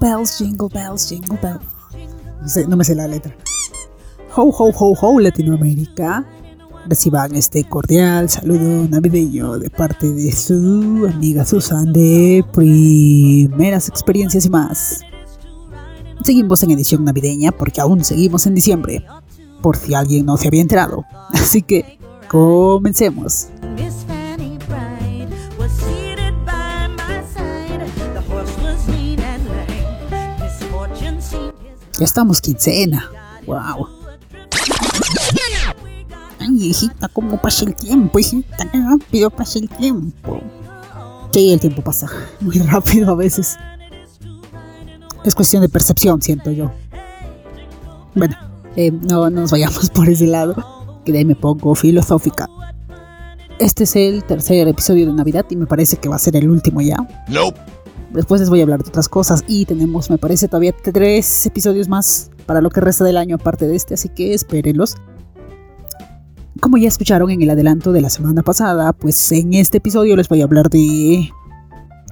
bells, jingle bells, jingle bells. No, me sé la letra. Ho, ho, ho, ho, Latinoamérica. Reciban este cordial saludo navideño de parte de su amiga Susan de Primeras Experiencias y más. Seguimos en edición navideña porque aún seguimos en diciembre, por si alguien no se había enterado. Así que comencemos. Ya estamos quincena. Wow. Ay, hijita, ¿cómo pasa el tiempo, hijita? Qué rápido pasa el tiempo. Sí, el tiempo pasa muy rápido a veces. Es cuestión de percepción, siento yo. Bueno, eh, no, no nos vayamos por ese lado, que de ahí me pongo filosófica. Este es el tercer episodio de Navidad y me parece que va a ser el último ya. Nope. Después les voy a hablar de otras cosas y tenemos, me parece, todavía tres episodios más para lo que resta del año aparte de este, así que espérenlos. Como ya escucharon en el adelanto de la semana pasada, pues en este episodio les voy a hablar de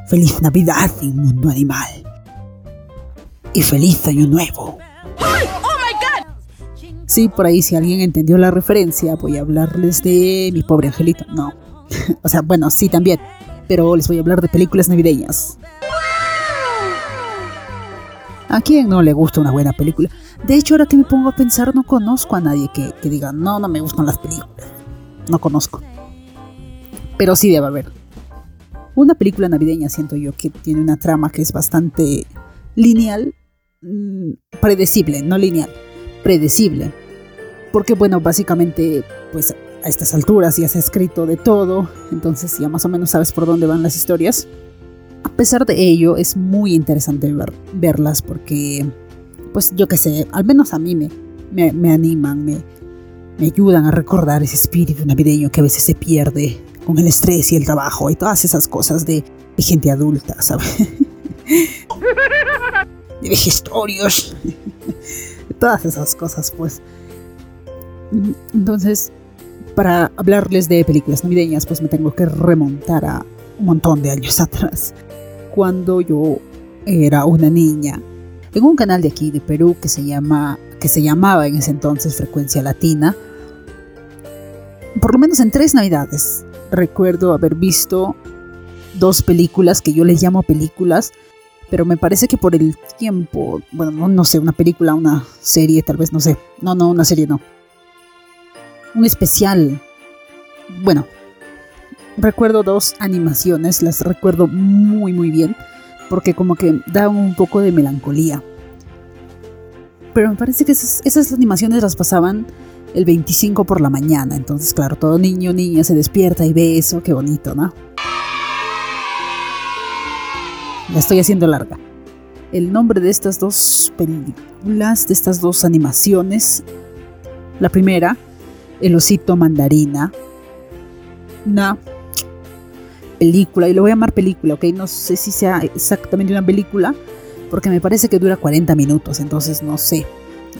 Feliz Navidad en Mundo Animal y Feliz Año Nuevo. Sí, por ahí si alguien entendió la referencia, voy a hablarles de mi pobre angelito. No. o sea, bueno, sí también, pero les voy a hablar de películas navideñas. ¿A quién no le gusta una buena película? De hecho, ahora que me pongo a pensar, no conozco a nadie que, diga, no, no me gustan las películas. No conozco. Pero sí debe haber. Una película navideña, siento yo, que tiene una trama que es bastante lineal, mm, predecible, no lineal, predecible. Porque, bueno, básicamente, pues a estas alturas ya se ha escrito de todo, entonces ya más o menos sabes por dónde van las historias. A pesar de ello, es muy interesante ver- verlas porque, pues yo qué sé, al menos a mí me, me, me animan, me, me ayudan a recordar ese espíritu navideño que a veces se pierde con el estrés y el trabajo y todas esas cosas de, de gente adulta, ¿sabes? de vejestorios, de todas esas cosas, pues. Entonces, para hablarles de películas navideñas, pues me tengo que remontar a un montón de años atrás, cuando yo era una niña, en un canal de aquí de Perú que se llama, que se llamaba en ese entonces Frecuencia Latina. Por lo menos en tres navidades recuerdo haber visto dos películas que yo les llamo películas, pero me parece que por el tiempo, bueno, no, no sé, una película, una serie, tal vez, no sé, no, no, una serie no. Un especial. Bueno, recuerdo dos animaciones, las recuerdo muy muy bien, porque como que da un poco de melancolía. Pero me parece que esas, esas animaciones las pasaban el 25 por la mañana, entonces claro, todo niño niña se despierta y ve eso, qué bonito, ¿no? La estoy haciendo larga. El nombre de estas dos películas, de estas dos animaciones, la primera, El osito mandarina, una película, y lo voy a llamar película, ¿ok? No sé si sea exactamente una película, porque me parece que dura 40 minutos, entonces no sé.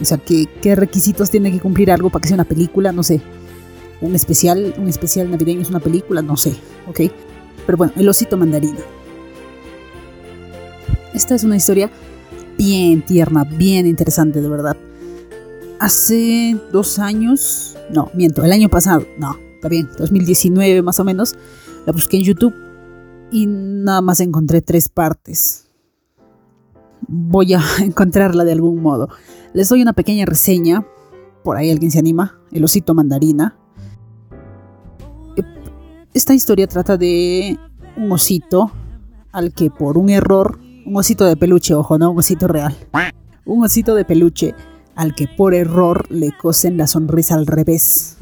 O sea, ¿qué, qué requisitos tiene que cumplir algo para que sea una película? No sé. Un especial, un especial navideño es una película, no sé, ¿ok? Pero bueno, El osito mandarina. Esta es una historia bien tierna, bien interesante, de verdad. Hace dos años, no, miento, el año pasado, no, está bien, 2019 más o menos, la busqué en YouTube y nada más encontré tres partes. Voy a encontrarla de algún modo. Les doy una pequeña reseña, por ahí alguien se anima, El osito mandarina. Esta historia trata de un osito al que por un error, un osito de peluche, ojo, no un osito real, un osito de peluche al que por error le cosen la sonrisa al revés.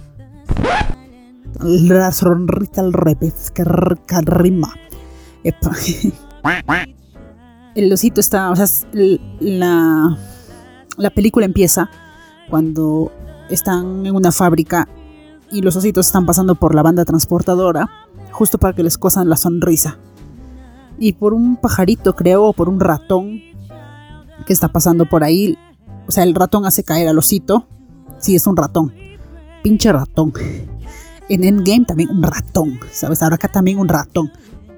La sonrisa al revés, que rima. El osito está, o sea, la, la película empieza cuando están en una fábrica y los ositos están pasando por la banda transportadora justo para que les cosan la sonrisa. Y por un pajarito, creo, o por un ratón, que está pasando por ahí. O sea, el ratón hace caer al osito. Sí, es un ratón. Pinche ratón. En Endgame también un ratón, ¿sabes? Ahora acá también un ratón.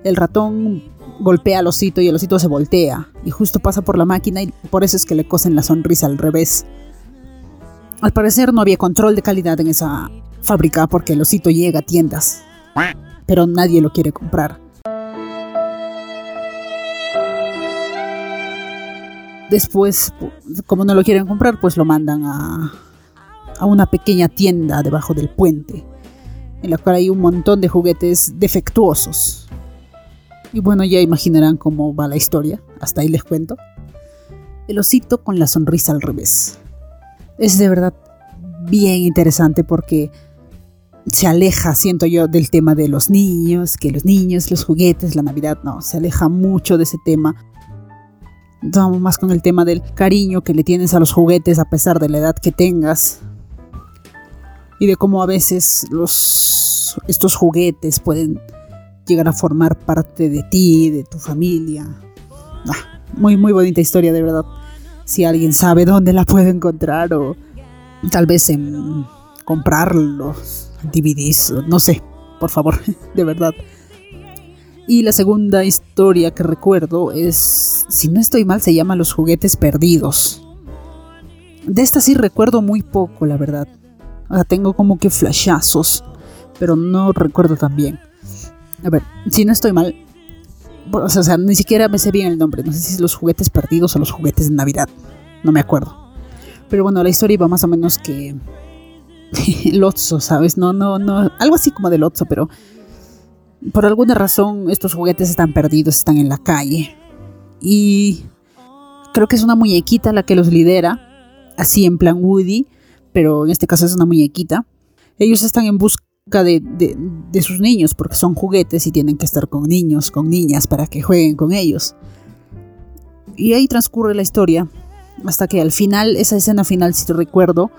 El ratón golpea al osito y el osito se voltea y justo pasa por la máquina y por eso es que le cosen la sonrisa al revés. Al parecer no había control de calidad en esa fábrica porque el osito llega a tiendas, pero nadie lo quiere comprar. Después, como no lo quieren comprar, pues lo mandan a, a una pequeña tienda debajo del puente, en la cual hay un montón de juguetes defectuosos. Y bueno, ya imaginarán cómo va la historia, hasta ahí les cuento. El osito con la sonrisa al revés. Es de verdad bien interesante porque se aleja, siento yo, del tema de los niños, que los niños, los juguetes, la Navidad, no, se aleja mucho de ese tema Vamos más con el tema del cariño que le tienes a los juguetes a pesar de la edad que tengas. Y de cómo a veces los, estos juguetes pueden llegar a formar parte de ti, de tu familia. Ah, muy, muy bonita historia, de verdad. Si alguien sabe dónde la puede encontrar o tal vez en comprar los DVDs, no sé, por favor, de verdad. Y la segunda historia que recuerdo es, si no estoy mal, se llama Los juguetes perdidos. De esta sí recuerdo muy poco, la verdad. O sea, tengo como que flashazos, pero no recuerdo tan bien. A ver, si no estoy mal, o sea, ni siquiera me sé bien el nombre. No sé si es los juguetes perdidos o los juguetes de Navidad. No me acuerdo. Pero bueno, la historia iba más o menos que Lotso, ¿sabes? No, no, no. Algo así como de Lotso, pero por alguna razón estos juguetes están perdidos, están en la calle. Y creo que es una muñequita la que los lidera, así en plan Woody, pero en este caso es una muñequita. Ellos están en busca de, sus niños porque son juguetes y tienen que estar con niños, con niñas para que jueguen con ellos. Y ahí transcurre la historia hasta que al final, esa escena final, si te recuerdo,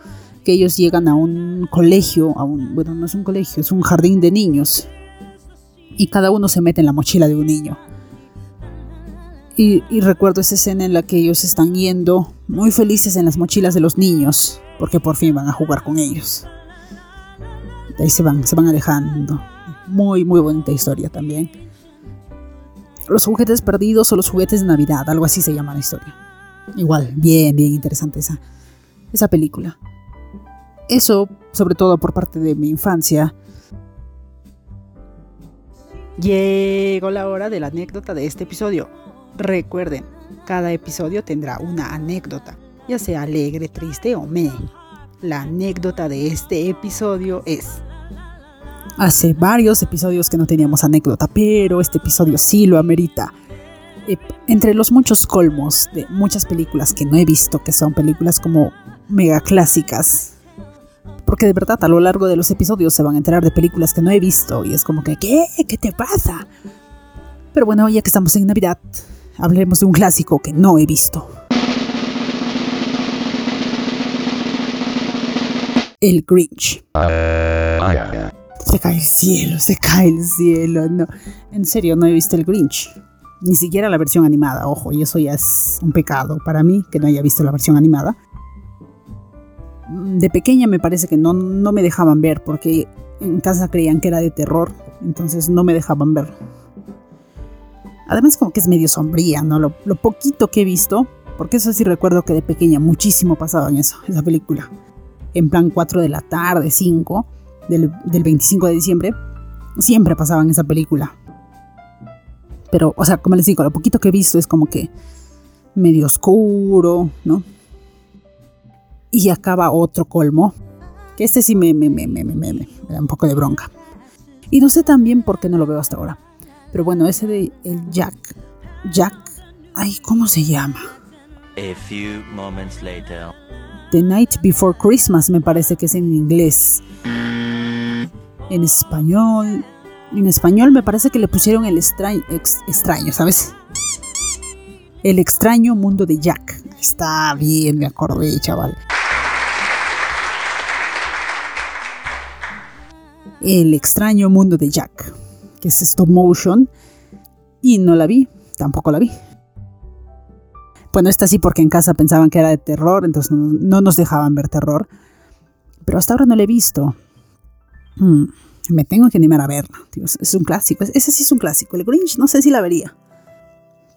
que ellos llegan a un colegio, a bueno, no es un colegio, es un jardín de niños y cada uno se mete en la mochila de un niño. Y, recuerdo esa escena en la que ellos están yendo muy felices en las mochilas de los niños, porque por fin van a jugar con ellos. De ahí se van, se van alejando. Muy, muy bonita historia también. Los juguetes perdidos o los juguetes de Navidad, algo así se llama la historia. Igual, bien, bien interesante esa, esa película. Eso, sobre todo por parte de mi infancia, Llegó la hora de la anécdota de este episodio. Recuerden, cada episodio tendrá una anécdota, ya sea alegre, triste o me. La anécdota de este episodio es... Hace varios episodios que no teníamos anécdota, pero este episodio sí lo amerita. Entre los muchos colmos de muchas películas que no he visto, que son películas como mega clásicas, porque de verdad a lo largo de los episodios se van a enterar de películas que no he visto y es como que, ¿qué? ¿Qué te pasa? Pero bueno, ya que estamos en Navidad, hablemos de un clásico que no he visto. El Grinch. Se cae el cielo, se cae el cielo. No, en serio, no he visto el Grinch. Ni siquiera la versión animada, ojo, y eso ya es un pecado para mí que no haya visto la versión animada de pequeña me parece que no, no me dejaban ver porque en casa creían que era de terror, entonces no me dejaban ver. Además como que es medio sombría, ¿no? Lo, poquito que he visto, porque eso sí recuerdo que de pequeña muchísimo pasaba en eso, esa película. En plan 4 de la tarde, 5, del, del 25 de diciembre, siempre pasaba en esa película. Pero, o sea, como les digo, lo poquito que he visto es como que medio oscuro, ¿no? Y acaba otro colmo, que este sí me, me, me, me, me, da un poco de bronca. Y no sé también por qué no lo veo hasta ahora. Pero bueno, ese de el Jack. Jack. Ay, ¿cómo se llama? A few moments later. The Night Before Christmas me parece que es en inglés. En español. En español me parece que le pusieron el extraño, extraño, ¿sabes? El extraño mundo de Jack. Está bien, me acordé, chaval. El extraño mundo de Jack, que es stop motion, y no la vi, tampoco la vi. Bueno, esta sí porque en casa pensaban que era de terror, entonces no, no nos dejaban ver terror. Pero hasta ahora no la he visto. Mm, me tengo que animar a verla. tío, es- un clásico. Es- Ese sí es un clásico. El Grinch no sé si la vería.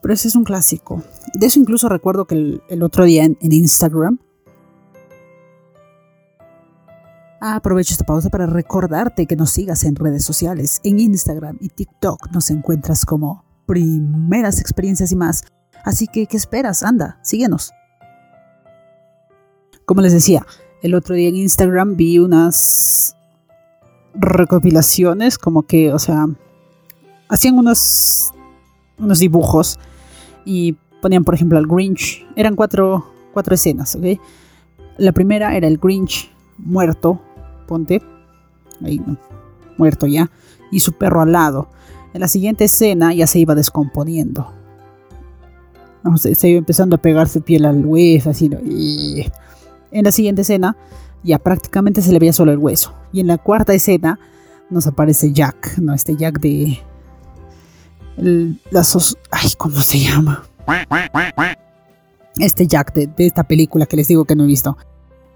Pero ese es un clásico. De eso incluso recuerdo que el, otro día en Instagram. Aprovecho esta pausa para recordarte que nos sigas en redes sociales. En Instagram y TikTok nos encuentras como primeras experiencias y más. Así que, ¿qué esperas? Anda, síguenos. Como les decía, el otro día en Instagram vi unas recopilaciones, como que, o sea, hacían unos, unos dibujos y ponían, por ejemplo, al Grinch. Eran cuatro, cuatro escenas, ¿ok? La primera era el Grinch muerto, ponte, ahí, muerto ya, y su perro al lado. En la siguiente escena ya se iba descomponiendo. No, se, se iba empezando a pegar su piel al hueso, así, ¿no? Y en la siguiente escena ya prácticamente se le veía solo el hueso. Y en la cuarta escena nos aparece Jack, ¿no? Este Jack de... El, os- ay, ¿cómo se llama? Este Jack de, de esta película que les digo que no he visto.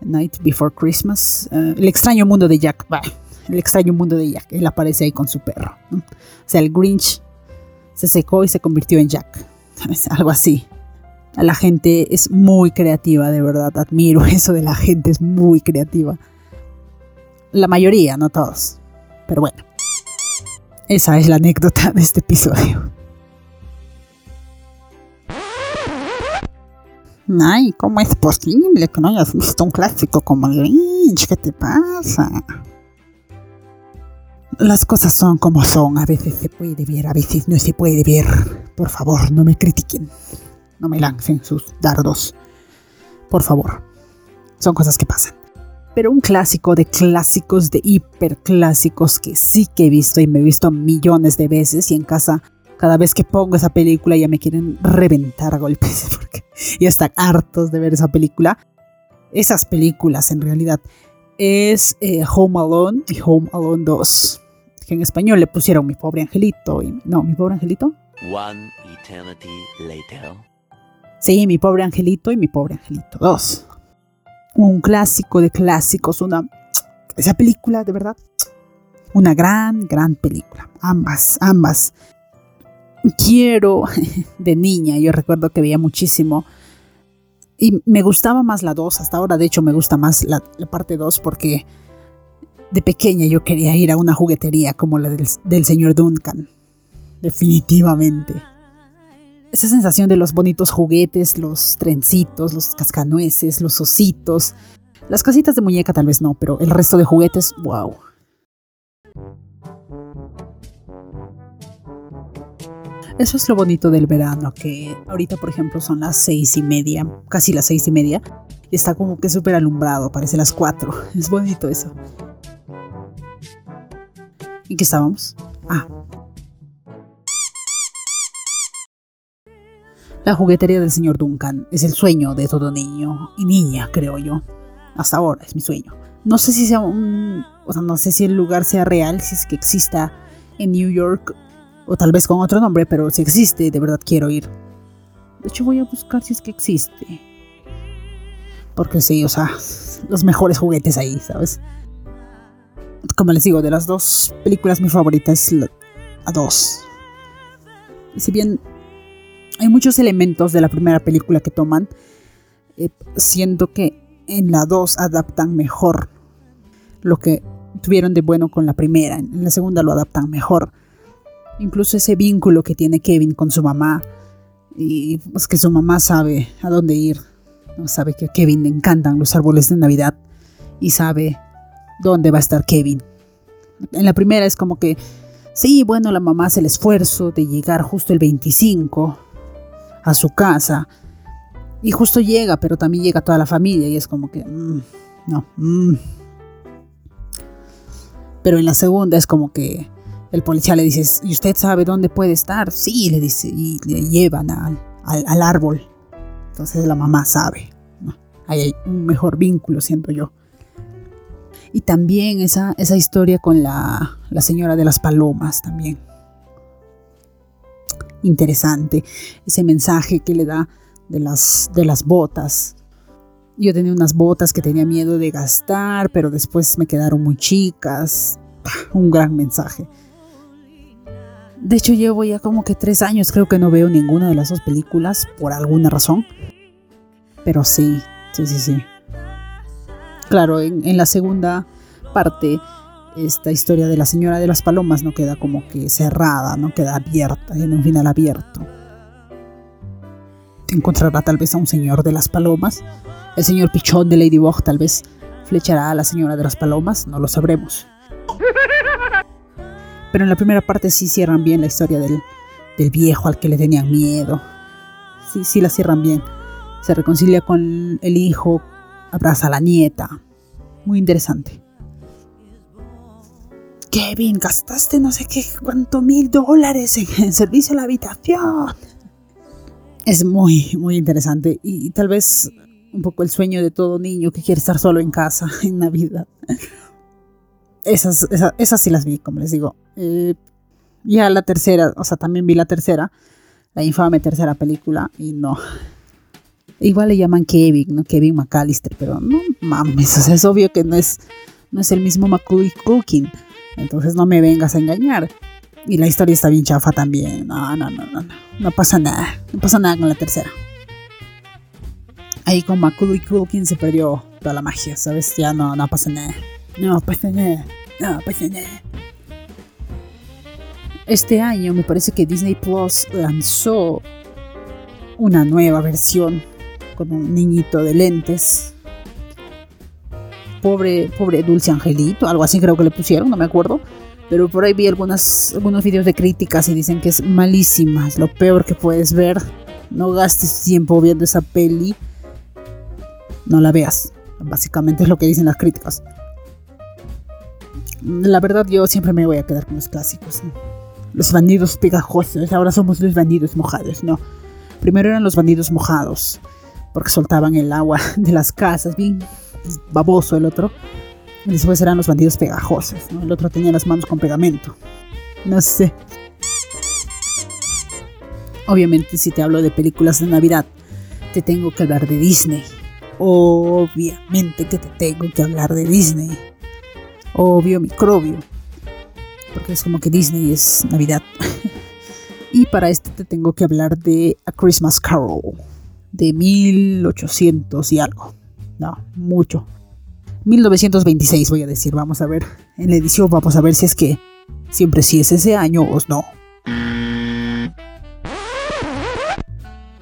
Night Before Christmas. eh, el extraño mundo de Jack. El extraño mundo de Jack. Él aparece ahí con su perro. O sea, el Grinch se secó y se convirtió en Jack. Algo así. La gente es muy creativa, de verdad. Admiro eso de la gente, es muy creativa. La mayoría, no todos. Pero bueno. Esa es la anécdota de este episodio. Ay, ¿cómo es posible que no hayas visto un clásico como el Grinch? ¿Qué te pasa? Las cosas son como son. A veces se puede ver, a veces no se puede ver. Por favor, no me critiquen. No me lancen sus dardos. Por favor. Son cosas que pasan. Pero un clásico de clásicos, de hiperclásicos que sí que he visto y me he visto millones de veces y en casa cada vez que pongo esa película ya me quieren reventar a golpes porque ya están hartos de ver esa película. Esas películas en realidad es eh, Home Alone y Home Alone 2. Que en español le pusieron mi pobre angelito y no, mi pobre angelito. One eternity later. Sí, mi pobre angelito y mi pobre angelito 2. Un clásico de clásicos, una esa película de verdad una gran gran película. Ambas, ambas. Quiero de niña, yo recuerdo que veía muchísimo y me gustaba más la 2, hasta ahora de hecho me gusta más la, parte 2 porque de pequeña yo quería ir a una juguetería como la del, del señor Duncan. Definitivamente esa sensación de los bonitos juguetes, los trencitos, los cascanueces, los ositos. Las casitas de muñeca tal vez no, pero el resto de juguetes, wow. Eso es lo bonito del verano, que ahorita por ejemplo son las seis y media, casi las seis y media, y está como que súper alumbrado, parece las cuatro. Es bonito eso. ¿Y qué estábamos? Ah, La juguetería del señor Duncan es el sueño de todo niño y niña, creo yo. Hasta ahora es mi sueño. No sé si sea un, o sea, no sé si el lugar sea real, si es que exista en New York o tal vez con otro nombre, pero si existe, de verdad quiero ir. De hecho voy a buscar si es que existe. Porque sí, o sea, los mejores juguetes ahí, ¿sabes? Como les digo, de las dos películas mi favorita es la, la dos. Si bien hay muchos elementos de la primera película que toman. Eh, siento que en la 2 adaptan mejor lo que tuvieron de bueno con la primera. En la segunda lo adaptan mejor. Incluso ese vínculo que tiene Kevin con su mamá. Y pues que su mamá sabe a dónde ir. ¿no? Sabe que a Kevin le encantan los árboles de Navidad. Y sabe dónde va a estar Kevin. En la primera es como que, sí, bueno, la mamá hace el esfuerzo de llegar justo el 25 a su casa. Y justo llega, pero también llega toda la familia y es como que... mm, no. mm. Pero en la segunda es como que el policía le dice, ¿y usted sabe dónde puede estar? Sí, le dice, y le llevan al, al- árbol. Entonces la mamá sabe. Ahí hay un mejor vínculo, siento yo. Y también esa, esa historia con la, la señora de las palomas también. Interesante ese mensaje que le da de las, de las botas. Yo tenía unas botas que tenía miedo de gastar, pero después me quedaron muy chicas. Un gran mensaje. De hecho, llevo ya como que tres años, creo que no veo ninguna de las dos películas, por alguna razón. Pero sí, sí, sí, sí. Claro, en, en la segunda parte, esta historia de la señora de las palomas no queda como que cerrada, no queda abierta, en un final abierto. Encontrará tal vez a un señor de las palomas. El señor Pichón de Ladybug tal vez flechará a la señora de las palomas, no lo sabremos. Pero en la primera parte sí cierran bien la historia del, del viejo al que le tenían miedo. Sí, sí la cierran bien. Se reconcilia con el hijo, abraza a la nieta. Muy interesante. Kevin, gastaste no sé qué cuánto mil dólares en, servicio a la habitación. Es muy, muy interesante y, y tal vez un poco el sueño de todo niño que quiere estar solo en casa en Navidad. Esas, esas, esas sí las vi, como les digo. Eh, ya la tercera, o sea, también vi la tercera, la infame tercera película, y no. Igual le llaman Kevin, ¿no? Kevin McAllister, pero no mames, o sea, es obvio que no es, no es el mismo Macaulay Culkin. Entonces no me vengas a engañar. Y la historia está bien chafa también. No, no, no, no, no. No pasa nada. No pasa nada con la tercera. Ahí con Macaulay Culkin se perdió toda la magia, ¿sabes? Ya no, no pasa nada. No pasa nada. No pasa nada. Este año me parece que Disney Plus lanzó una nueva versión con un niñito de lentes. Pobre, pobre Dulce Angelito, algo así creo que le pusieron, no me acuerdo. Pero por ahí vi algunas, algunos videos de críticas y dicen que es malísima, es lo peor que puedes ver. No gastes tiempo viendo esa peli. No la veas. Básicamente es lo que dicen las críticas. La verdad yo siempre me voy a quedar con los clásicos. Los bandidos pegajosos, ahora somos los bandidos mojados, no. Primero eran los bandidos mojados, porque soltaban el agua de las casas, bien baboso el otro. Después eran los bandidos pegajosos. El otro tenía las manos con pegamento. No sé. Obviamente si te hablo de películas de Navidad, te tengo que hablar de Disney. Obviamente que te tengo que hablar de Disney. Obvio microbio. Porque es como que Disney es Navidad. y para esto te tengo que hablar de A Christmas Carol. De 1800 y algo. No, mucho. 1926 voy a decir. Vamos a ver. En la edición vamos a ver si es que siempre sí es ese año o no.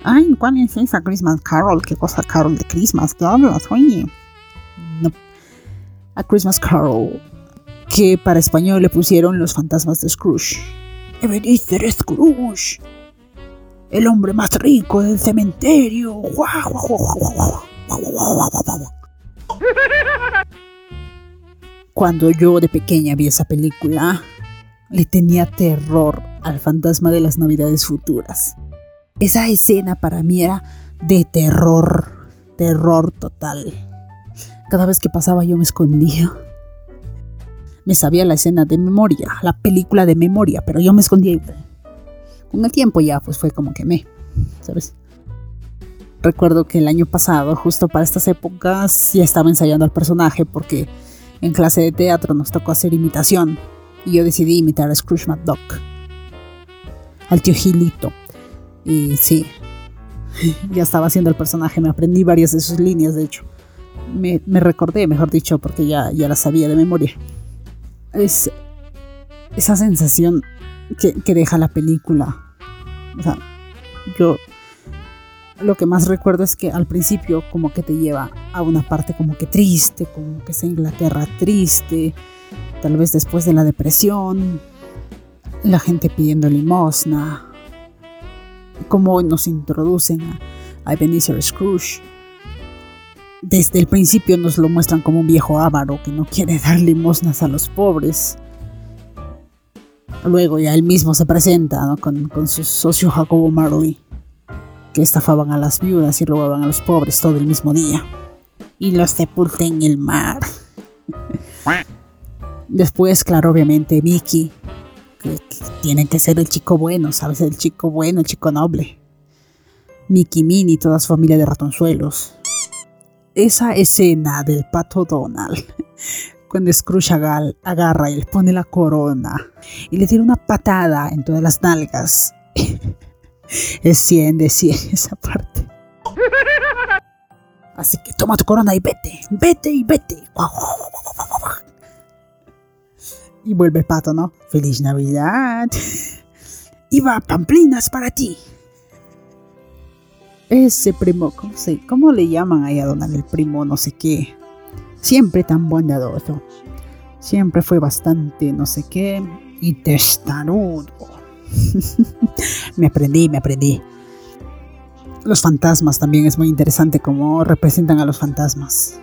Ay, ¿cuál es esa Christmas Carol? ¿Qué cosa Carol de Christmas? ¿Qué hablas? Oye. No. A Christmas Carol, que para español le pusieron Los fantasmas de Scrooge. Ebenezer Scrooge, el hombre más rico del cementerio. Cuando yo de pequeña vi esa película, le tenía terror al fantasma de las navidades futuras. Esa escena para mí era de terror, terror total. Cada vez que pasaba yo me escondía. Me sabía la escena de memoria, la película de memoria, pero yo me escondía. Con el tiempo ya pues fue como que me, ¿sabes? Recuerdo que el año pasado, justo para estas épocas, ya estaba ensayando al personaje porque en clase de teatro nos tocó hacer imitación y yo decidí imitar a Scrooge McDuck, al tío Gilito. Y sí, ya estaba haciendo el personaje, me aprendí varias de sus líneas, de hecho. Me, recordé, mejor dicho, porque ya, ya las sabía de memoria. Es esa sensación que, que deja la película. O sea, yo lo que más recuerdo es que al principio como que te lleva a una parte como que triste, como que es Inglaterra triste, tal vez después de la depresión, la gente pidiendo limosna, cómo nos introducen a, a Ebenezer Scrooge. Desde el principio nos lo muestran como un viejo avaro que no quiere dar limosnas a los pobres. Luego ya él mismo se presenta ¿no? con, su socio Jacobo Marley que estafaban a las viudas y robaban a los pobres todo el mismo día. Y los sepulté en el mar. Después, claro, obviamente, Mickey, que, que tiene que ser el chico bueno, ¿sabes? El chico bueno, el chico noble. Mickey Minnie toda su familia de ratonzuelos. Esa escena del pato Donald, cuando Scrooge agarra y le pone la corona y le tira una patada en todas las nalgas. es 100 de 100 esa parte. Así que toma tu corona y vete, vete y vete. Y vuelve el pato, ¿no? Feliz Navidad. Iba pamplinas para ti. Ese primo, ¿cómo, se, ¿cómo le llaman ahí a Donald el primo no sé qué? Siempre tan bondadoso. Siempre fue bastante no sé qué y testarudo. me aprendí, me aprendí. Los fantasmas también es muy interesante cómo representan a los fantasmas.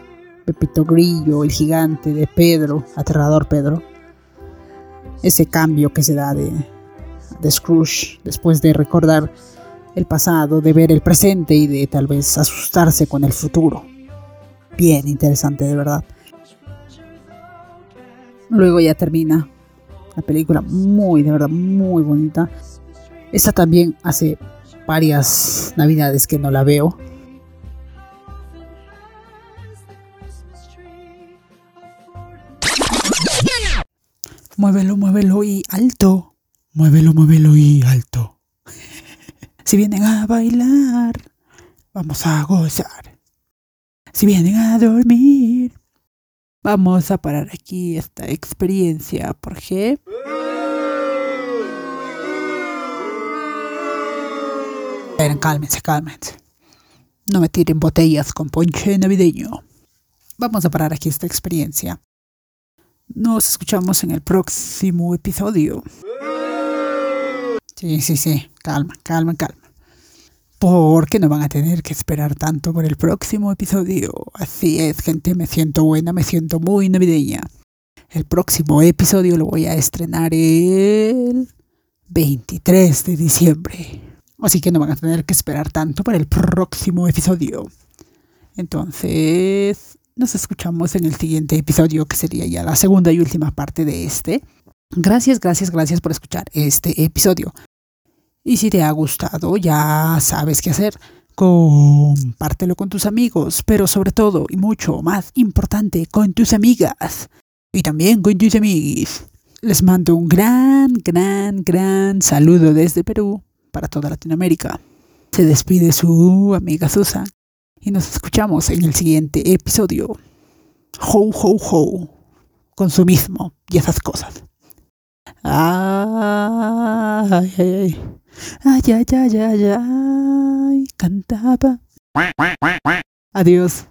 Pepito Grillo, el gigante de Pedro, aterrador Pedro. Ese cambio que se da de, de Scrooge después de recordar el pasado, de ver el presente y de tal vez asustarse con el futuro. Bien interesante, de verdad. Luego ya termina la película muy, de verdad, muy bonita. Esta también hace varias navidades que no la veo. Muévelo, muévelo y alto. Muévelo, muévelo y alto. Si vienen a bailar, vamos a gozar. Si vienen a dormir, vamos a parar aquí esta experiencia. porque Esperen, cálmense, cálmense. No me tiren botellas con ponche navideño. Vamos a parar aquí esta experiencia. Nos escuchamos en el próximo episodio. Sí, sí, sí. Calma, calma, calma. Porque no van a tener que esperar tanto por el próximo episodio. Así es, gente, me siento buena, me siento muy navideña. El próximo episodio lo voy a estrenar el 23 de diciembre. Así que no van a tener que esperar tanto para el próximo episodio. Entonces, nos escuchamos en el siguiente episodio, que sería ya la segunda y última parte de este. Gracias, gracias, gracias por escuchar este episodio. Y si te ha gustado, ya sabes qué hacer. Compártelo con tus amigos, pero sobre todo y mucho más importante, con tus amigas. Y también con tus amiguis. Les mando un gran, gran, gran saludo desde Perú para toda Latinoamérica. Se despide su amiga Susan y nos escuchamos en el siguiente episodio. Ho, ho, ho. Consumismo y esas cosas. Ay, ay, ay. Ay, ay, ay, ay, ay, cantaba. Adiós.